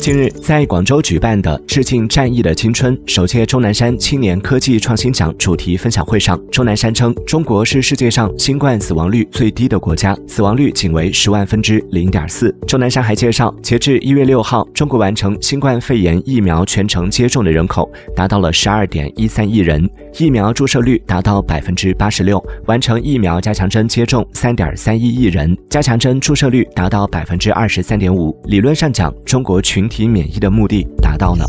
近日，在广州举办的致敬战役的青春首届钟南山青年科技创新奖主题分享会上，钟南山称，中国是世界上新冠死亡率最低的国家，死亡率仅为十万分之零点四。钟南山还介绍，截至一月六号，中国完成新冠肺炎疫苗全程接种的人口达到了十二点一三亿人，疫苗注射率达到百分之八十六，完成疫苗加强针接种三点三一亿人，加强针注射率达到百分之二十三点五。理论上讲，中国群。体免疫的目的达到了。